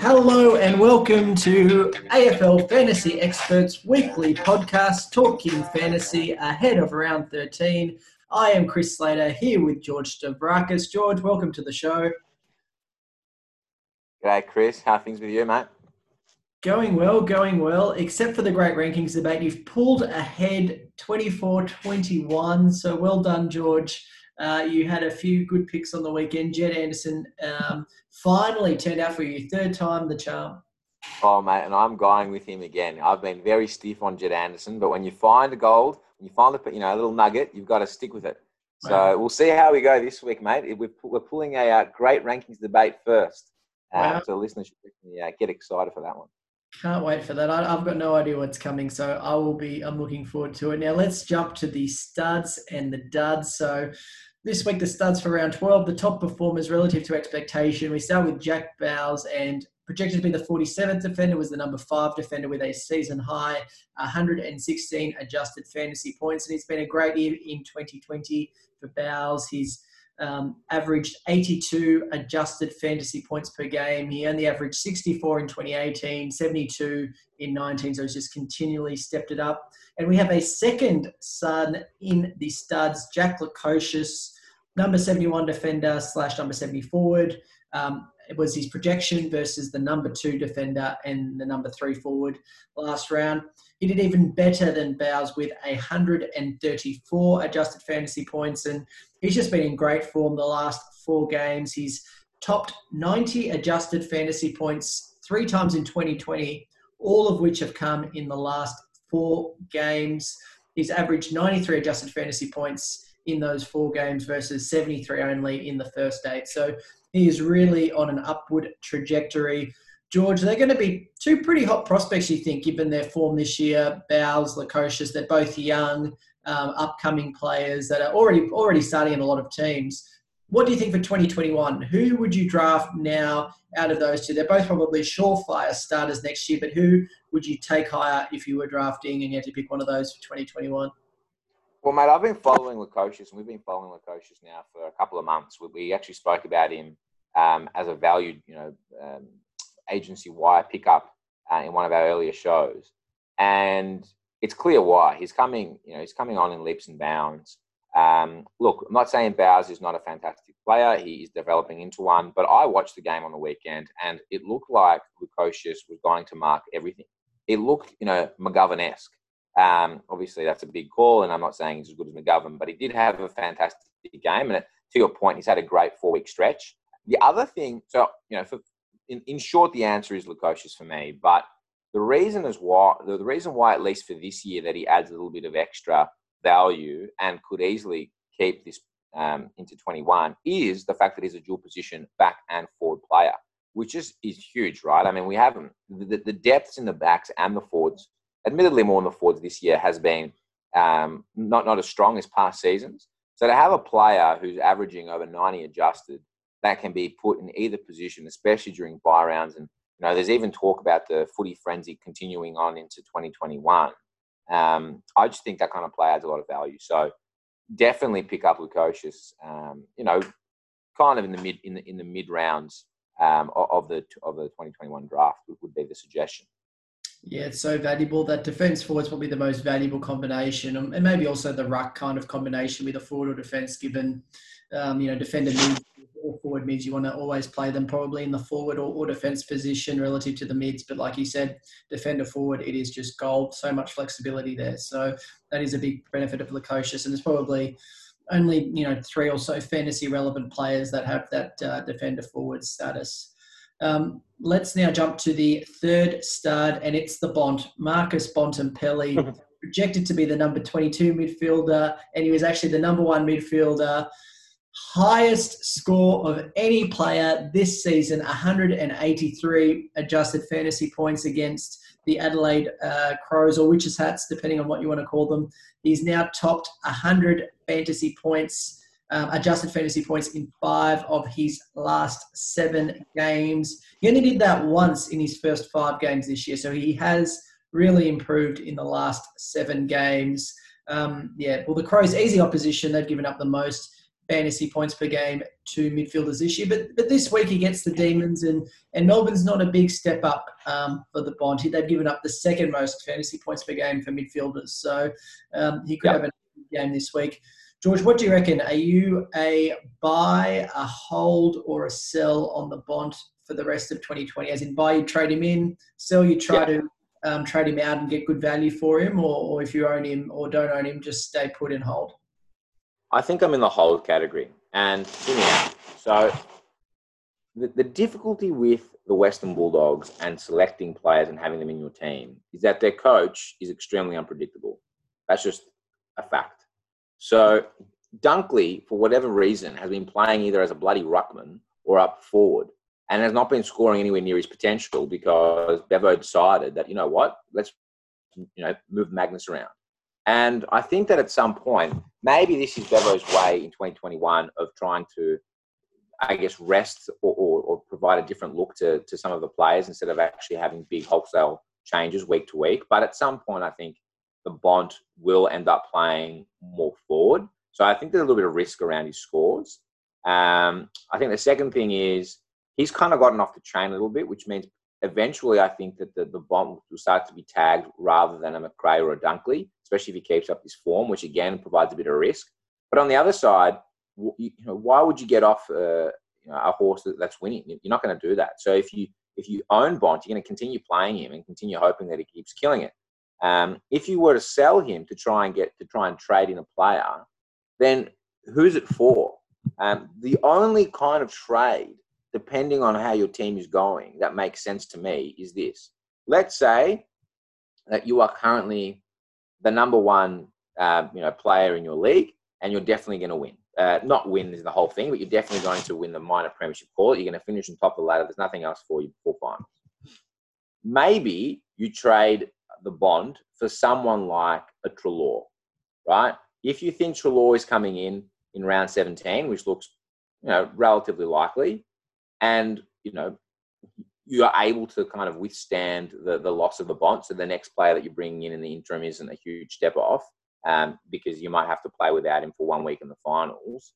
Hello and welcome to AFL Fantasy Experts Weekly Podcast, talking fantasy ahead of round 13. I am Chris Slater here with George Stavrakis. George, welcome to the show. G'day, Chris. How things with you, mate? Going well, going well, except for the great rankings debate. You've pulled ahead 24 21. So well done, George. Uh, you had a few good picks on the weekend. Jed Anderson um, finally turned out for you. Third time the charm. Oh, mate, and I'm going with him again. I've been very stiff on Jed Anderson, but when you find a gold, when you find the, you know a little nugget, you've got to stick with it. So wow. we'll see how we go this week, mate. We're, we're pulling a uh, great rankings debate first. Uh, wow. So listeners should uh, get excited for that one. Can't wait for that. I, have got no idea what's coming, so I will be. I'm looking forward to it. Now let's jump to the studs and the duds. So this week, the studs for round 12, the top performers relative to expectation. We start with Jack Bowles and projected to be the 47th defender was the number five defender with a season high 116 adjusted fantasy points and it's been a great year in 2020 for Bowles. He's um, averaged 82 adjusted fantasy points per game. He only averaged 64 in 2018, 72 in 19, so he's just continually stepped it up. And we have a second son in the studs, Jack Lukosius, number 71 defender slash number 70 forward. Um, was his projection versus the number two defender and the number three forward last round. He did even better than Bowles with 134 adjusted fantasy points, and he's just been in great form the last four games. He's topped 90 adjusted fantasy points three times in 2020, all of which have come in the last four games. He's averaged 93 adjusted fantasy points in those four games versus 73 only in the first eight. So he is really on an upward trajectory. George, they're going to be two pretty hot prospects, you think, given their form this year. Bowles, Lukosius, they're both young, um, upcoming players that are already already starting in a lot of teams. What do you think for 2021? Who would you draft now out of those two? They're both probably surefire starters next year, but who would you take higher if you were drafting and you had to pick one of those for 2021? Well, mate, I've been following Lukosius, and we've been following Lukosius now for a couple of months. We actually spoke about him um, as a valued, you know, um, agency wire pickup uh, in one of our earlier shows, and it's clear why he's coming. You know, he's coming on in leaps and bounds. Um, look, I'm not saying Bowles is not a fantastic player. He is developing into one, but I watched the game on the weekend, and it looked like Lukosius was going to mark everything. It looked, you know, McGovern-esque. Um, obviously, that's a big call, and I'm not saying he's as good as McGovern, but he did have a fantastic game. And to your point, he's had a great four week stretch. The other thing, so, you know, for, in, in short, the answer is Lukosius for me. But the reason is why, the, the reason why, at least for this year, that he adds a little bit of extra value and could easily keep this um, into 21 is the fact that he's a dual position back and forward player, which is, is huge, right? I mean, we haven't the, the depths in the backs and the forwards admittedly more in the forwards this year has been um, not not as strong as past seasons. So to have a player who's averaging over 90 adjusted that can be put in either position, especially during buy rounds, and you know there's even talk about the footy frenzy continuing on into 2021. Um, I just think that kind of play adds a lot of value. So definitely pick up Lukosius. Um, you know, kind of in the mid in the in the mid rounds um, of the of the 2021 draft would, be the suggestion. Yeah, it's so valuable. That defense forward is probably the most valuable combination, and maybe also the ruck kind of combination with a forward or defense. Given, um, you know, defender mids or forward mids, you want to always play them probably in the forward or, or defense position relative to the mids. But like you said, defender forward, it is just gold. So much flexibility there. So that is a big benefit of Lukosius, and there's probably only you know three or so fantasy relevant players that have that uh, defender forward status. Um, let's now jump to the third stud, and it's the Bont, Marcus Bontempelli, projected to be the number 22 midfielder, and he was actually the number one midfielder. Highest score of any player this season 183 adjusted fantasy points against the Adelaide uh, Crows or Witches Hats, depending on what you want to call them. He's now topped 100 fantasy points um, adjusted fantasy points in five of his last seven games. He only did that once in his first five games this year, so he has really improved in the last seven games. Um, yeah, well, the Crows' easy opposition, they've given up the most fantasy points per game to midfielders this year. But but this week he gets the Demons, and and Melbourne's not a big step up um, for the Bont. They've given up the second most fantasy points per game for midfielders, so um, he could yep. have a game this week. George, what do you reckon? Are you a buy, a hold, or a sell on the Bont for the rest of 2020? As in, buy, you trade him in, sell, you try to um, trade him out and get good value for him, or, or if you own him or don't own him, just stay put and hold? I think I'm in the hold category. And. So, the, the difficulty with the Western Bulldogs and selecting players and having them in your team is that their coach is extremely unpredictable. That's just a fact. So, Dunkley, for whatever reason, has been playing either as a bloody ruckman or up forward and has not been scoring anywhere near his potential because Bevo decided that, you know what, let's you know move magnets around. And I think that at some point, maybe this is Bevo's way in 2021 of trying to, I guess, rest or, or, or, provide a different look to, to some of the players instead of actually having big wholesale changes week to week. But at some point, I think the Bont will end up playing more forward. So I think there's a little bit of risk around his scores. Um, I think the second thing is he's kind of gotten off the chain a little bit, which means eventually I think that the, the Bont will start to be tagged rather than a McRae or a Dunkley, especially if he keeps up this form, which again provides a bit of risk. But on the other side, you know, why would you get off uh, you know, a horse that's winning? You're not going to do that. So if you if you own Bont, you're going to continue playing him and continue hoping that he keeps killing it. Um, if you were to sell him to try and get to try and trade in a player, then who's it for? Um, the only kind of trade depending on how your team is going, that makes sense to me is this. Let's say that you are currently the number one uh, you know, player in your league and you're definitely going to win. Uh, not win is the whole thing, but you're definitely going to win the minor premiership call. You're going to finish on top of the ladder. There's nothing else for you before finals. Maybe you trade the Bont for someone like a Treloar, right? If you think Treloar is coming in in round 17, which looks you know relatively likely, and you know you are able to kind of withstand the, the loss of a Bont. So the next player that you're bringing in in the interim isn't a huge step off um, because you might have to play without him for one week in the finals.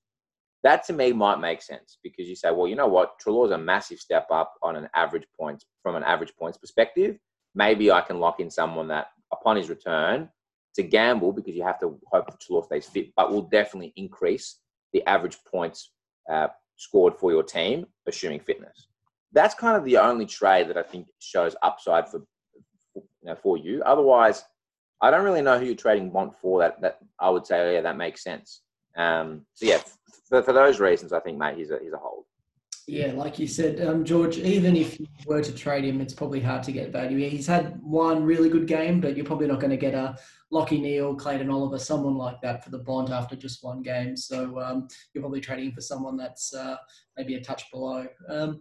That to me might make sense because you say, well, you know what, Treloar's a massive step up on an average points from an average points perspective. Maybe I can lock in someone that upon his return, it's a gamble because you have to hope that Treloar stays fit, but will definitely increase the average points uh, scored for your team, assuming fitness. That's kind of the only trade that I think shows upside for you know, for you. Otherwise, I don't really know who you're trading Bont for. That that I would say, oh, yeah, that makes sense. Um, so yeah, for, for those reasons, I think mate, he's a he's a hold. Yeah, like you said, um, George, even if you were to trade him, it's probably hard to get value. He's had one really good game, but you're probably not going to get a Lachie Neale, Clayton Oliver, someone like that for the Bont after just one game. So um, you're probably trading for someone that's uh, maybe a touch below. Um,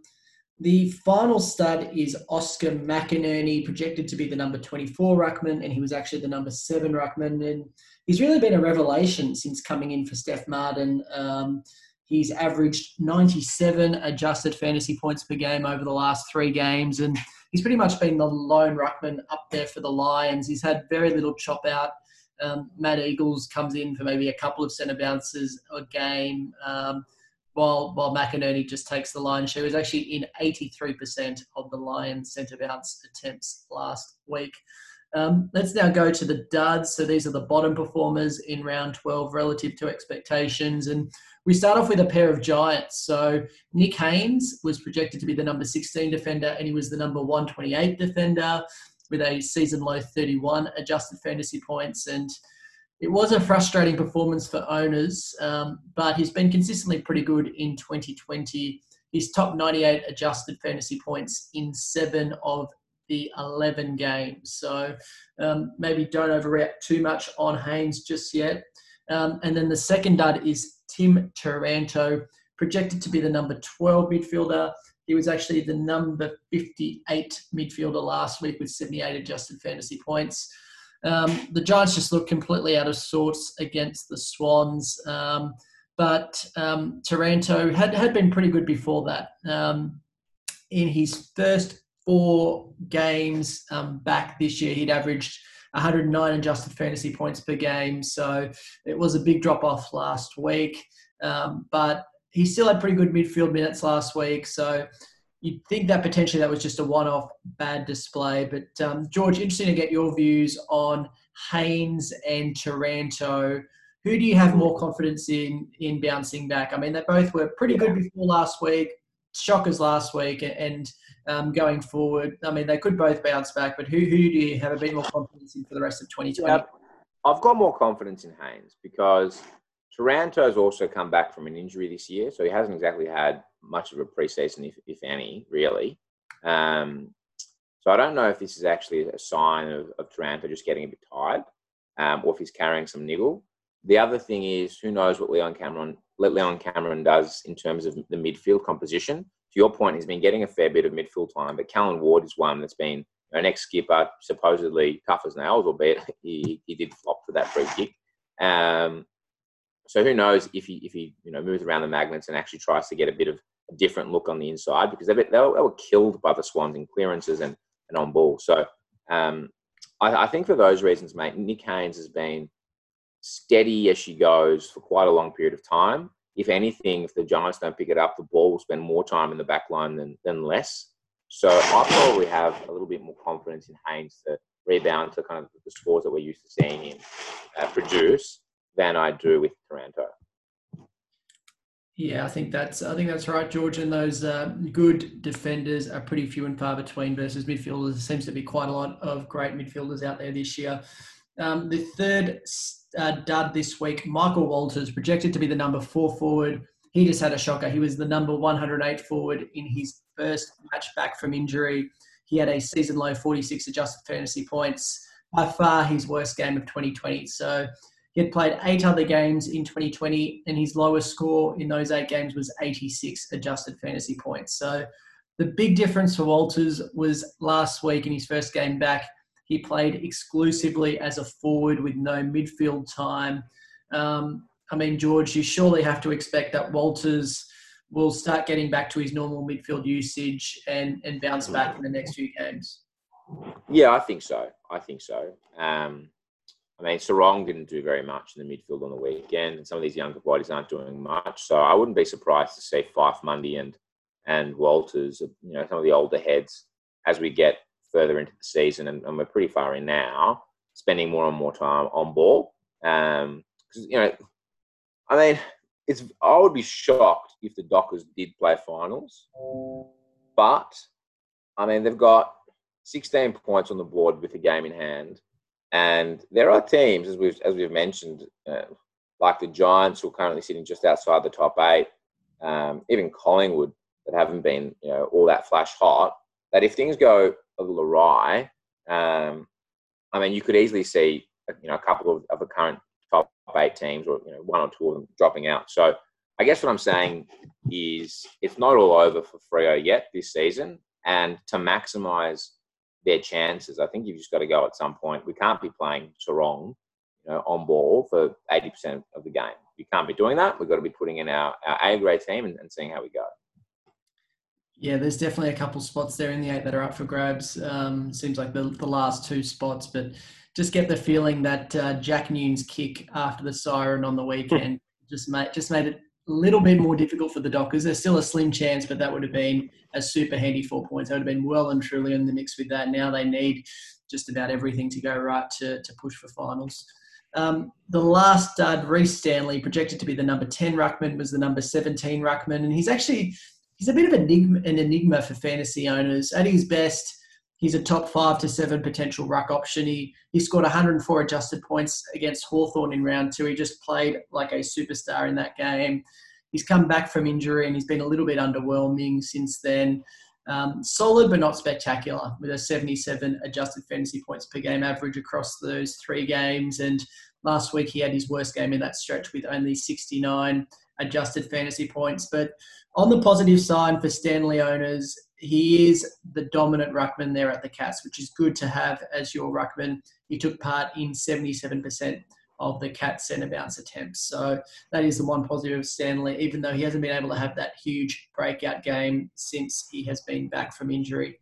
the final stud is Oscar McInerney, projected to be the number 24 ruckman, and he was actually the number seven ruckman. And he's really been a revelation since coming in for Stef Martin. Um, He's averaged 97 adjusted fantasy points per game over the last three games, and he's pretty much been the lone ruckman up there for the Lions. He's had very little chop out. Um, Matt Eagles comes in for maybe a couple of centre bounces a game, um, while while McInerney just takes the line. She was actually in 83% of the Lions centre bounce attempts last week. Um, let's now go to the duds. So these are the bottom performers in round 12 relative to expectations. And we start off with a pair of giants. So Nick Haynes was projected to be the number 16 defender, and he was the number 128 defender with a season low 31 adjusted fantasy points. And it was a frustrating performance for owners, um, but he's been consistently pretty good in 2020. He's top 98 adjusted fantasy points in seven of the 11 games. So um, maybe don't overreact too much on Haynes just yet. Um, and then the second dud is Tim Taranto, projected to be the number 12 midfielder. He was actually the number 58 midfielder last week with 78 adjusted fantasy points. Um, the Giants just looked completely out of sorts against the Swans. Um, but um, Taranto had, had been pretty good before that. Um, in his first four games um, back this year, he'd averaged 109 adjusted fantasy points per game. So it was a big drop off last week. Um, but he still had pretty good midfield minutes last week. So you'd think that potentially that was just a one-off bad display. But um, George, interesting to get your views on Haynes and Taranto. Who do you have more confidence in in bouncing back? I mean, they both were pretty good before last week, shockers last week, and um, going forward. I mean, they could both bounce back, but who who do you have a bit more confidence in for the rest of 2020? Yeah, I've got more confidence in Haynes because Taranto's also come back from an injury this year, so he hasn't exactly had much of a preseason, if, if any, really. Um, so I don't know if this is actually a sign of, of Taranto just getting a bit tired, um, or if he's carrying some niggle. The other thing is, who knows what Leon Cameron, Leon Cameron does in terms of the midfield composition. To your point, he's been getting a fair bit of midfield time, but Callan Ward is one that's been an ex-skipper, supposedly tough as nails, albeit he, he did flop for that free kick. Um, so who knows if he if he you know moves around the magnets and actually tries to get a bit of a different look on the inside because they, they, were, they were killed by the Swans in clearances and, and on ball. So um, I, I, think for those reasons, mate, Nick Haynes has been steady as she goes for quite a long period of time. If anything, if the Giants don't pick it up, the ball will spend more time in the back line than, than less. So I probably have a little bit more confidence in Haynes to rebound to kind of the scores that we're used to seeing him uh, produce than I do with Taranto. Yeah, I think that's I think that's right, George. And those uh, good defenders are pretty few and far between versus midfielders. There seems to be quite a lot of great midfielders out there this year. Um, the third uh, dud this week, Michael Walters, projected to be the number four forward. He just had a shocker. He was the number 108 forward in his first match back from injury. He had a season low 46 adjusted fantasy points, by far his worst game of 2020. So he had played eight other games in 2020, and his lowest score in those eight games was 86 adjusted fantasy points. So the big difference for Walters was last week in his first game back, he played exclusively as a forward with no midfield time. Um, I mean, George, you surely have to expect that Walters will start getting back to his normal midfield usage and, and bounce back in the next few games. Yeah, I think so. I think so. Um, I mean, Serong didn't do very much in the midfield on the weekend, and some of these younger bodies aren't doing much. So I wouldn't be surprised to see Fyfe Mundy and and Walters, you know, some of the older heads as we get further into the season, and, and we're pretty far in now, spending more and more time on ball. Um, you know, I mean, it's I would be shocked if the Dockers did play finals, but I mean, they've got 16 points on the board with a game in hand and there are teams, as we've as we've mentioned, uh, like the Giants, who are currently sitting just outside the top eight, um, even Collingwood, that haven't been you know all that flash hot. That if things go a little um, I mean, you could easily see you know a couple of, of the current top eight teams, or you know one or two of them dropping out. So I guess what I'm saying is it's not all over for Freo yet this season, and to maximise their chances. I think you've just got to go at some point. We can't be playing Serong, you know, on ball for 80% of the game. We can't be doing that. We've got to be putting in our, our A grade team and, and seeing how we go. Yeah, there's definitely a couple spots there in the eight that are up for grabs. Um, seems like the, the last two spots, but just get the feeling that uh, Jack Newnes' kick after the siren on the weekend just made just made it a little bit more difficult for the Dockers. There's still a slim chance, but that would have been a super handy four points. They would have been well and truly in the mix with that. Now they need just about everything to go right to, to push for finals. Um, the last stud, Rhys Stanley, projected to be the number 10 ruckman, was the number 17 ruckman. And he's actually, he's a bit of an enigma, an enigma for fantasy owners. At his best, he's a top five to seven potential ruck option. He, he scored 104 adjusted points against Hawthorn in round two. He just played like a superstar in that game. He's come back from injury and he's been a little bit underwhelming since then. Um, solid but not spectacular with a 77 adjusted fantasy points per game average across those three games. And last week he had his worst game in that stretch with only 69 adjusted fantasy points. But on the positive side for Stanley owners, he is the dominant ruckman there at the Cats, which is good to have as your ruckman. He took part in 77% of the Cats centre bounce attempts. So that is the one positive of Stanley, even though he hasn't been able to have that huge breakout game since he has been back from injury.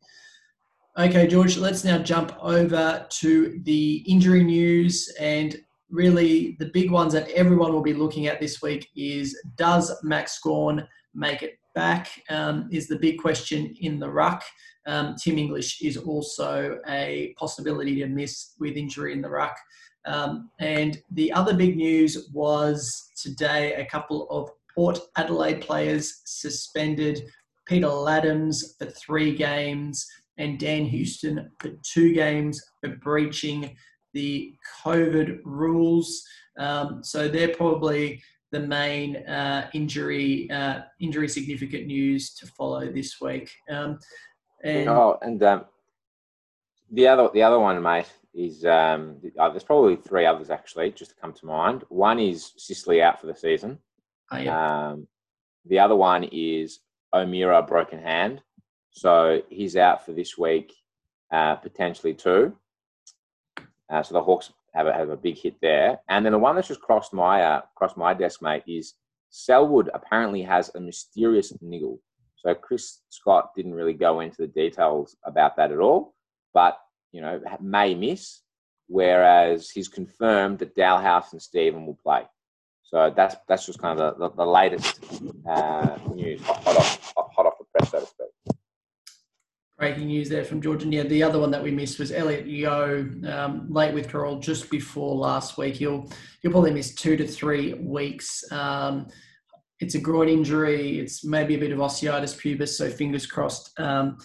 Okay, George, let's now jump over to the injury news. And really, the big ones that everyone will be looking at this week is does Max Gawn make it back? Um, is the big question in the ruck. Um, Tim English is also a possibility to miss with injury in the ruck. Um, and the other big news was today a couple of Port Adelaide players suspended. Peter Ladhams for three games and Dan Houston for two games for breaching the COVID rules. Um, so they're probably the main uh, injury uh, injury significant news to follow this week. Um, and oh, and um, the other the other one, mate, is um, uh, there's probably three others actually just to come to mind. One is Sicily out for the season. Oh, yeah. Um, the other one is O'Meara broken hand, so he's out for this week, uh, potentially two. Uh, so the Hawks have a, have a big hit there. And then the one that's just crossed my uh, crossed my desk, mate, is Selwood apparently has a mysterious niggle. So Chris Scott didn't really go into the details about that at all, but you know may miss. Whereas he's confirmed that Dahlhaus and Steven will play. So that's that's just kind of the, the, the latest uh, news, hot off the press, so to speak. Breaking news there from Georgia. Yeah, the other one that we missed was Elliot Yeo, um, late withdrawal just before last week. He'll he'll probably miss two to three weeks. Um, it's a groin injury. It's maybe a bit of osteitis pubis. So fingers crossed. Um,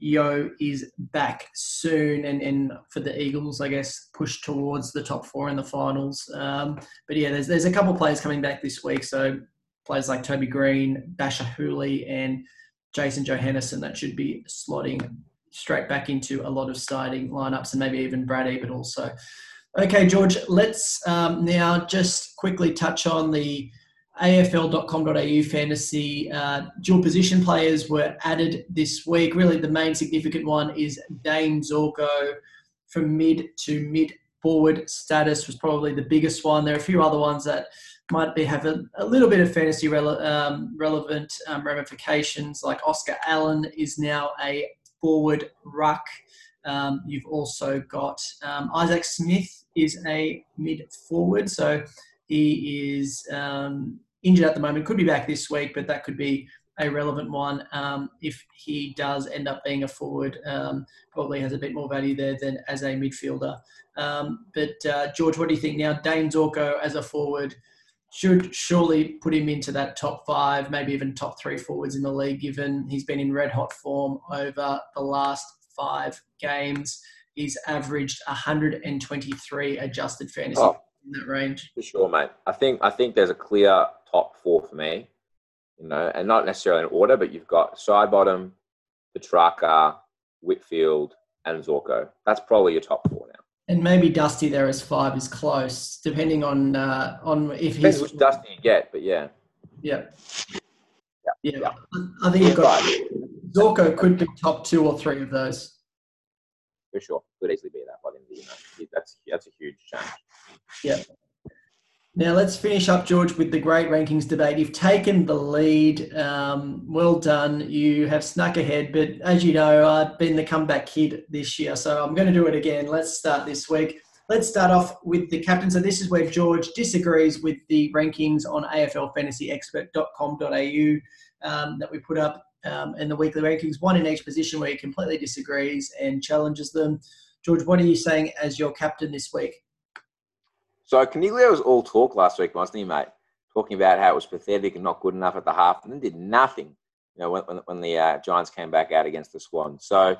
Yeo is back soon, and, and for the Eagles, I guess push towards the top four in the finals. Um, but yeah, there's there's a couple of players coming back this week. So players like Toby Greene, Bachar Houli, and Jason Johannisen that should be slotting straight back into a lot of starting lineups and maybe even Brad Ebert also. Okay, George, let's um, now just quickly touch on the AFL.com.au fantasy uh, dual position players were added this week. Really, the main significant one is Dane Zorko from mid to mid forward status was probably the biggest one. There are a few other ones that might be have a, a little bit of fantasy rele- um, relevant um, ramifications. Like Oscar Allen is now a forward ruck. Um, you've also got um, Isaac Smith is a mid forward, so he is um, injured at the moment. Could be back this week, but that could be a relevant one um, if he does end up being a forward. probably has a bit more value there than as a midfielder. but uh, George, what do you think now? Dane Zorko as a forward should surely put him into that top five, maybe even top three forwards in the league, given he's been in red hot form over the last five games. He's averaged 123 adjusted fantasy oh, in that range. For sure, mate. I think I think there's a clear top four for me, you know, and not necessarily in order, but you've got Sidebottom, Petracca, Whitfield, and Zorko. That's probably your top four now and maybe Dusty there as five is close, depending on uh, on if he's which Dusty you get, but yeah, yeah, yeah. yeah. yeah. I think you've got Zorko could be top two or three of those. For sure, could easily be that by the end of the year. That's that's a huge change. Yeah. Now let's finish up, George, with the great rankings debate. You've taken the lead. Um, well done. You have snuck ahead, but as you know, I've been the comeback kid this year, so I'm going to do it again. Let's start this week. Let's start off with the captain. So this is where George disagrees with the rankings on AFLFantasyExpert.com.au um, that we put up um, in the weekly rankings. One in each position where he completely disagrees and challenges them. George, what are you saying as your captain this week? So Coniglio was all talk last week, wasn't he, mate? Talking about how it was pathetic and not good enough at the half, and then did nothing. You know, when, when the uh, Giants came back out against the Swans. So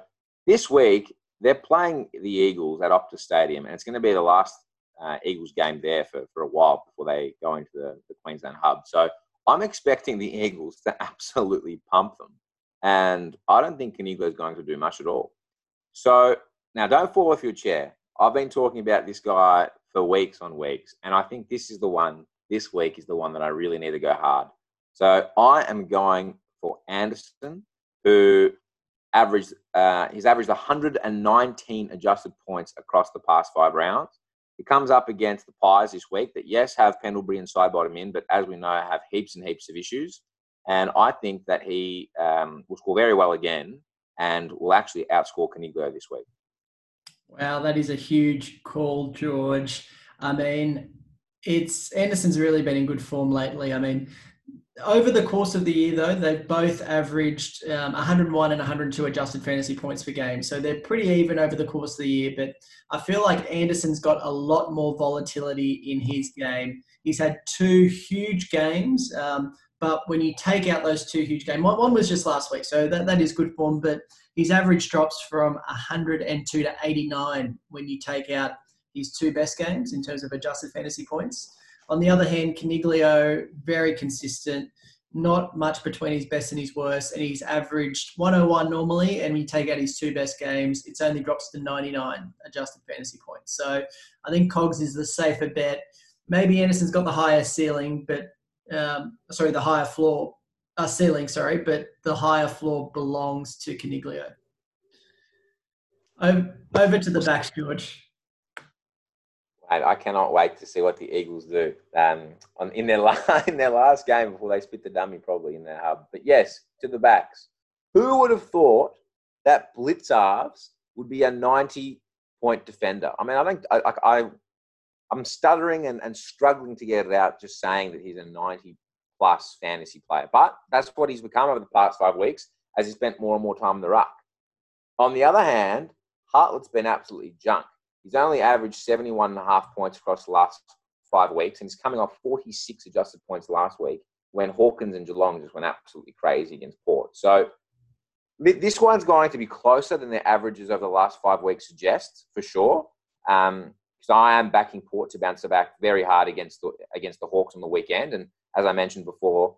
this week they're playing the Eagles at Optus Stadium, and it's going to be the last uh, Eagles game there for, for a while before they go into the, the Queensland hub. So I'm expecting the Eagles to absolutely pump them, and I don't think Coniglio is going to do much at all. So now, don't fall off your chair. I've been talking about this guy for weeks on weeks. And I think this is the one, this week is the one that I really need to go hard. So I am going for Anderson, who averaged, uh, he's averaged 119 adjusted points across the past five rounds. He comes up against the Pies this week that, yes, have Pendlebury and Sidebottom in, but as we know, have heaps and heaps of issues. And I think that he um, will score very well again and will actually outscore Coniglio this week. Wow, that is a huge call, George. I mean, it's Anderson's really been in good form lately. I mean, over the course of the year, though, they've both averaged um, 101 and 102 adjusted fantasy points per game. So they're pretty even over the course of the year. But I feel like Anderson's got a lot more volatility in his game. He's had two huge games. Um, but when you take out those two huge games, one, was just last week, so that, that is good form. But his average drops from 102 to 89 when you take out his two best games in terms of adjusted fantasy points. On the other hand, Coniglio, very consistent, not much between his best and his worst, and he's averaged 101 normally. And when you take out his two best games, it's only drops to 99 adjusted fantasy points. So I think Cogs is the safer bet. Maybe Anderson's got the higher ceiling, but um, sorry, the higher floor uh, ceiling, sorry, but the higher floor belongs to Coniglio. Over, over to the backs, George. I cannot wait to see what the Eagles do um, on, in their in their last game before they spit the dummy, probably in their hub. But yes, to the backs. Who would have thought that Blicavs would be a ninety-point defender? I mean, I think I, I I'm stuttering and, and struggling to get it out, just saying that he's a ninety-plus fantasy player. But that's what he's become over the past five weeks, as he spent more and more time in the ruck. On the other hand, Hartlett's been absolutely junk. He's only averaged 71 and a half points across the last five weeks, and he's coming off 46 adjusted points last week when Hawkins and Geelong just went absolutely crazy against Port. So this one's going to be closer than the averages over the last five weeks suggest, for sure. Um, so I am backing Port to bounce back very hard against the, against the Hawks on the weekend. And as I mentioned before,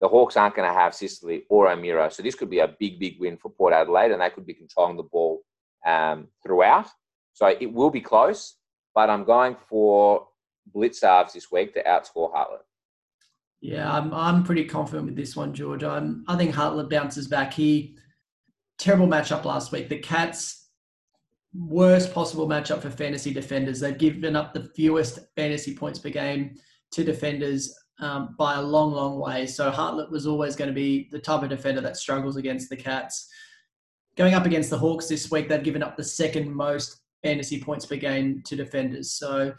the Hawks aren't going to have Sicily or O'Meara. So this could be a big, big win for Port Adelaide, and they could be controlling the ball um, throughout. So it will be close, but I'm going for Blicavs this week to outscore Hartlett. Yeah, I'm, I'm pretty confident with this one, George. I'm, I think Hartlett bounces back. He terrible matchup last week. The Cats worst possible matchup for fantasy defenders. They've given up the fewest fantasy points per game to defenders um, by a long, long way. So Hartlett was always going to be the type of defender that struggles against the Cats. Going up against the Hawks this week, they've given up the second most fantasy points per game to defenders. So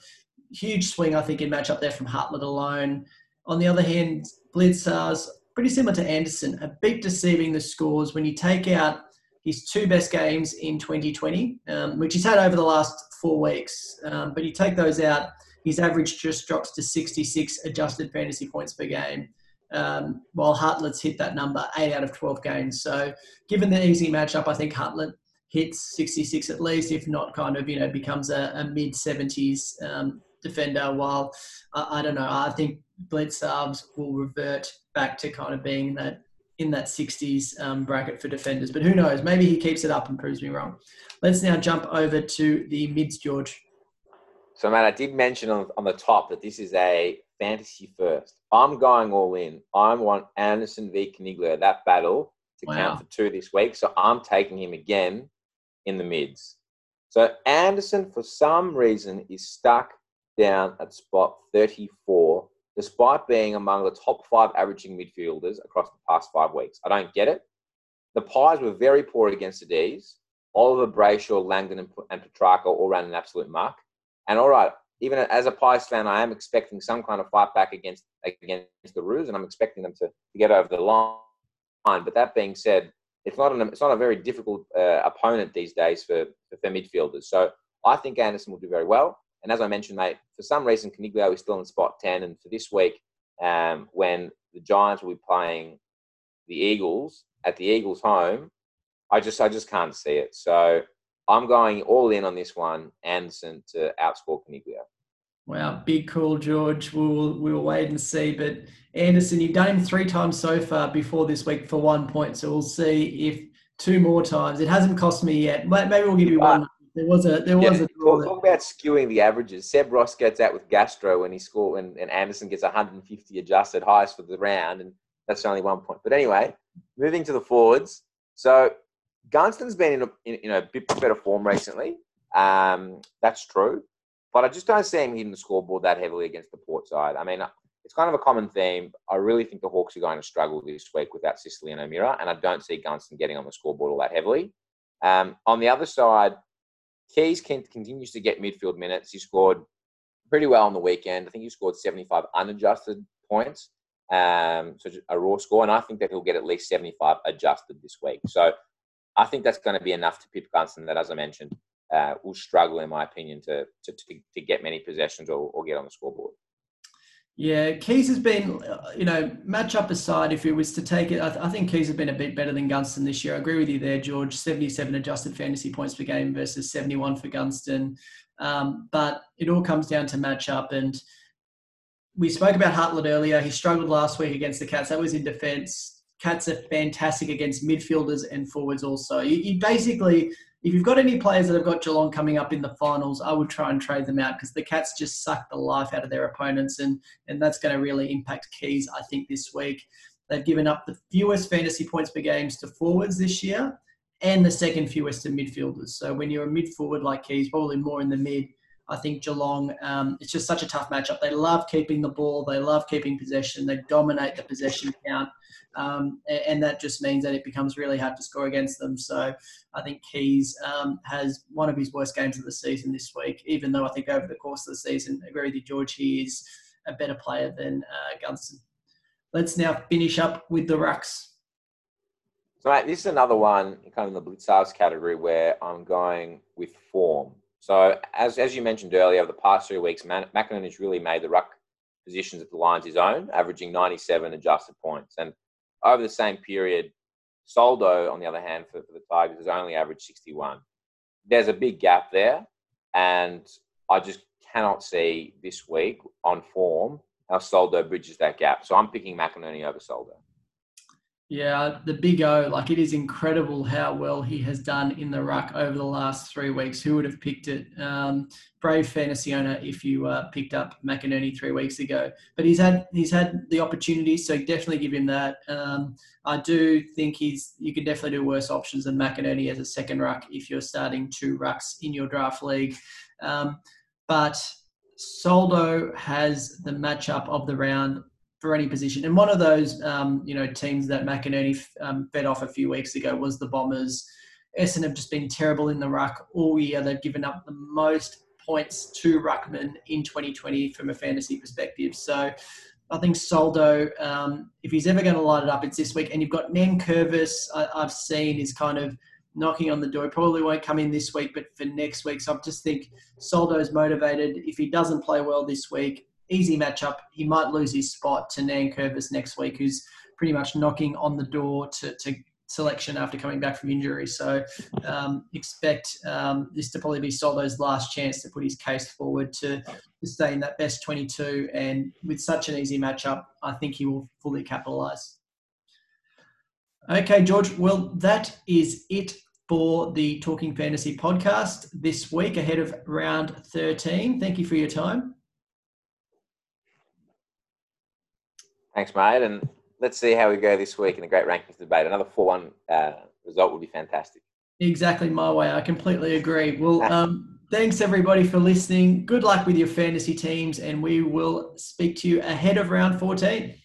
huge swing, I think, in matchup there from Hartlett alone. On the other hand, Blicavs, pretty similar to Anderson, a bit deceiving the scores when you take out his two best games in 2020, um, which he's had over the last four weeks. Um, but you take those out, his average just drops to 66 adjusted fantasy points per game. Um, while Hartlett's hit that number eight out of 12 games. So, given the easy matchup, I think Hartlett hits 66 at least, if not kind of, you know, becomes a, a mid 70s um, defender. While I, I, don't know, I think Blicavs will revert back to kind of being that in that 60s um, bracket for defenders. But who knows? Maybe he keeps it up and proves me wrong. Let's now jump over to the mids, George. So, man, I did mention on, on the top that this is a fantasy first. I'm going all in. I want Anderson v. Coniglio, that battle to wow. count for two this week. So I'm taking him again in the mids. So Anderson, for some reason, is stuck down at spot 34, despite being among the top five averaging midfielders across the past five weeks. I don't get it. The Pies were very poor against the D's. Oliver Brayshaw, Langdon, and, and Petracca all ran an absolute mark. And all right, even as a Pies fan, I am expecting some kind of fight back against against the Roos, and I'm expecting them to, to get over the line. But that being said, it's not an, it's not a very difficult uh, opponent these days for, for midfielders. So I think Anderson will do very well. And as I mentioned, mate, for some reason Coniglio is still in spot ten, and for this week, um, when the Giants will be playing the Eagles at the Eagles' home, I just I just can't see it. So I'm going all in on this one, Anderson to outscore Coniglio. Wow, big call, George. We'll we'll wait and see. But Anderson, you've done him three times so far before this week for one point. So we'll see if two more times. It hasn't cost me yet. Maybe we'll give you one. There was a there was yeah, a talk, talk, about skewing the averages. Seb Ross gets out with Gastro when he scored, and, and Anderson gets 150 adjusted highest for the round, and that's only one point. But anyway, moving to the forwards. So Gunston's been in a, in, in a bit better form recently. Um, that's true. But I just don't see him hitting the scoreboard that heavily against the Port side. I mean, it's kind of a common theme. I really think the Hawks are going to struggle this week without Sicily and O'Meara, and I don't see Gunston getting on the scoreboard all that heavily. Um, on the other side, Keays continues to get midfield minutes. He scored pretty well on the weekend. I think he scored 75 unadjusted points, um, so a raw score, and I think that he'll get at least 75 adjusted this week. So I think that's going to be enough to Pip Gunston that, as I mentioned, uh, will struggle, in my opinion, to, to, to, to get many possessions or, or get on the scoreboard. Yeah, Keays has been, you know, match up aside, if it was to take it, I, th- I, think Keays has been a bit better than Gunston this year. I agree with you there, George. 77 adjusted fantasy points per game versus 71 for Gunston. Um, but it all comes down to match up. And we spoke about Hartlett earlier. He struggled last week against the Cats. That was in defence. Cats are fantastic against midfielders and forwards also. You, you basically if you've got any players that have got Geelong coming up in the finals, I would try and trade them out because the Cats just suck the life out of their opponents, and and that's going to really impact Keays. I think this week they've given up the fewest fantasy points per games to forwards this year, and the second fewest to midfielders. So when you're a mid forward like Keays, probably more in the mid. I think Geelong, um, it's just such a tough matchup. They love keeping the ball, they love keeping possession, they dominate the possession count, um, and, that just means that it becomes really hard to score against them. So I think Keays um, has one of his worst games of the season this week, even though I think over the course of the season, I agree with you, George, he is a better player than uh, Gunston. Let's now finish up with the Rucks. So, mate, this is another one kind of in the Blicavs category where I'm going with form. So, as, as you mentioned earlier, over the past three weeks, Man- has really made the ruck positions at the Lions his own, averaging 97 adjusted points. And over the same period, Soldo, on the other hand, for, for the Tigers, has only averaged 61. There's a big gap there, and I just cannot see this week on form how Soldo bridges that gap. So I'm picking McInerney over Soldo. Yeah, the big O, like it is incredible how well he has done in the ruck over the last three weeks. Who would have picked it? Um, brave fantasy owner if you uh, picked up McInerney three weeks ago. But he's had he's had the opportunity, so definitely give him that. Um, I do think he's you could definitely do worse options than McInerney as a second ruck if you're starting two rucks in your draft league. Um, but Soldo has the matchup of the round for any position. And one of those, um, you know, teams that McInerney um, fed off a few weeks ago was the Bombers. Essendon have just been terrible in the ruck all year. They've given up the most points to Ruckman in 2020 from a fantasy perspective. So I think Soldo, um, if he's ever going to light it up, it's this week. And you've got Nankervis, I, I've seen is kind of knocking on the door. He probably won't come in this week, but for next week. So I just think Soldo's motivated. If he doesn't play well this week, easy matchup. He might lose his spot to Nankervis next week, who's pretty much knocking on the door to, to selection after coming back from injury. So um, expect um, this to probably be Soldo's last chance to put his case forward to, to stay in that best 22. And with such an easy matchup, I think he will fully capitalise. Okay, George. Well, that is it for the Talking Fantasy podcast this week ahead of round 13. Thank you for your time. Thanks, mate. And let's see how we go this week in the great rankings debate. Another 4 1 uh, result would be fantastic. Exactly my way. I completely agree. Well, um, thanks everybody for listening. Good luck with your fantasy teams, and we will speak to you ahead of round 14.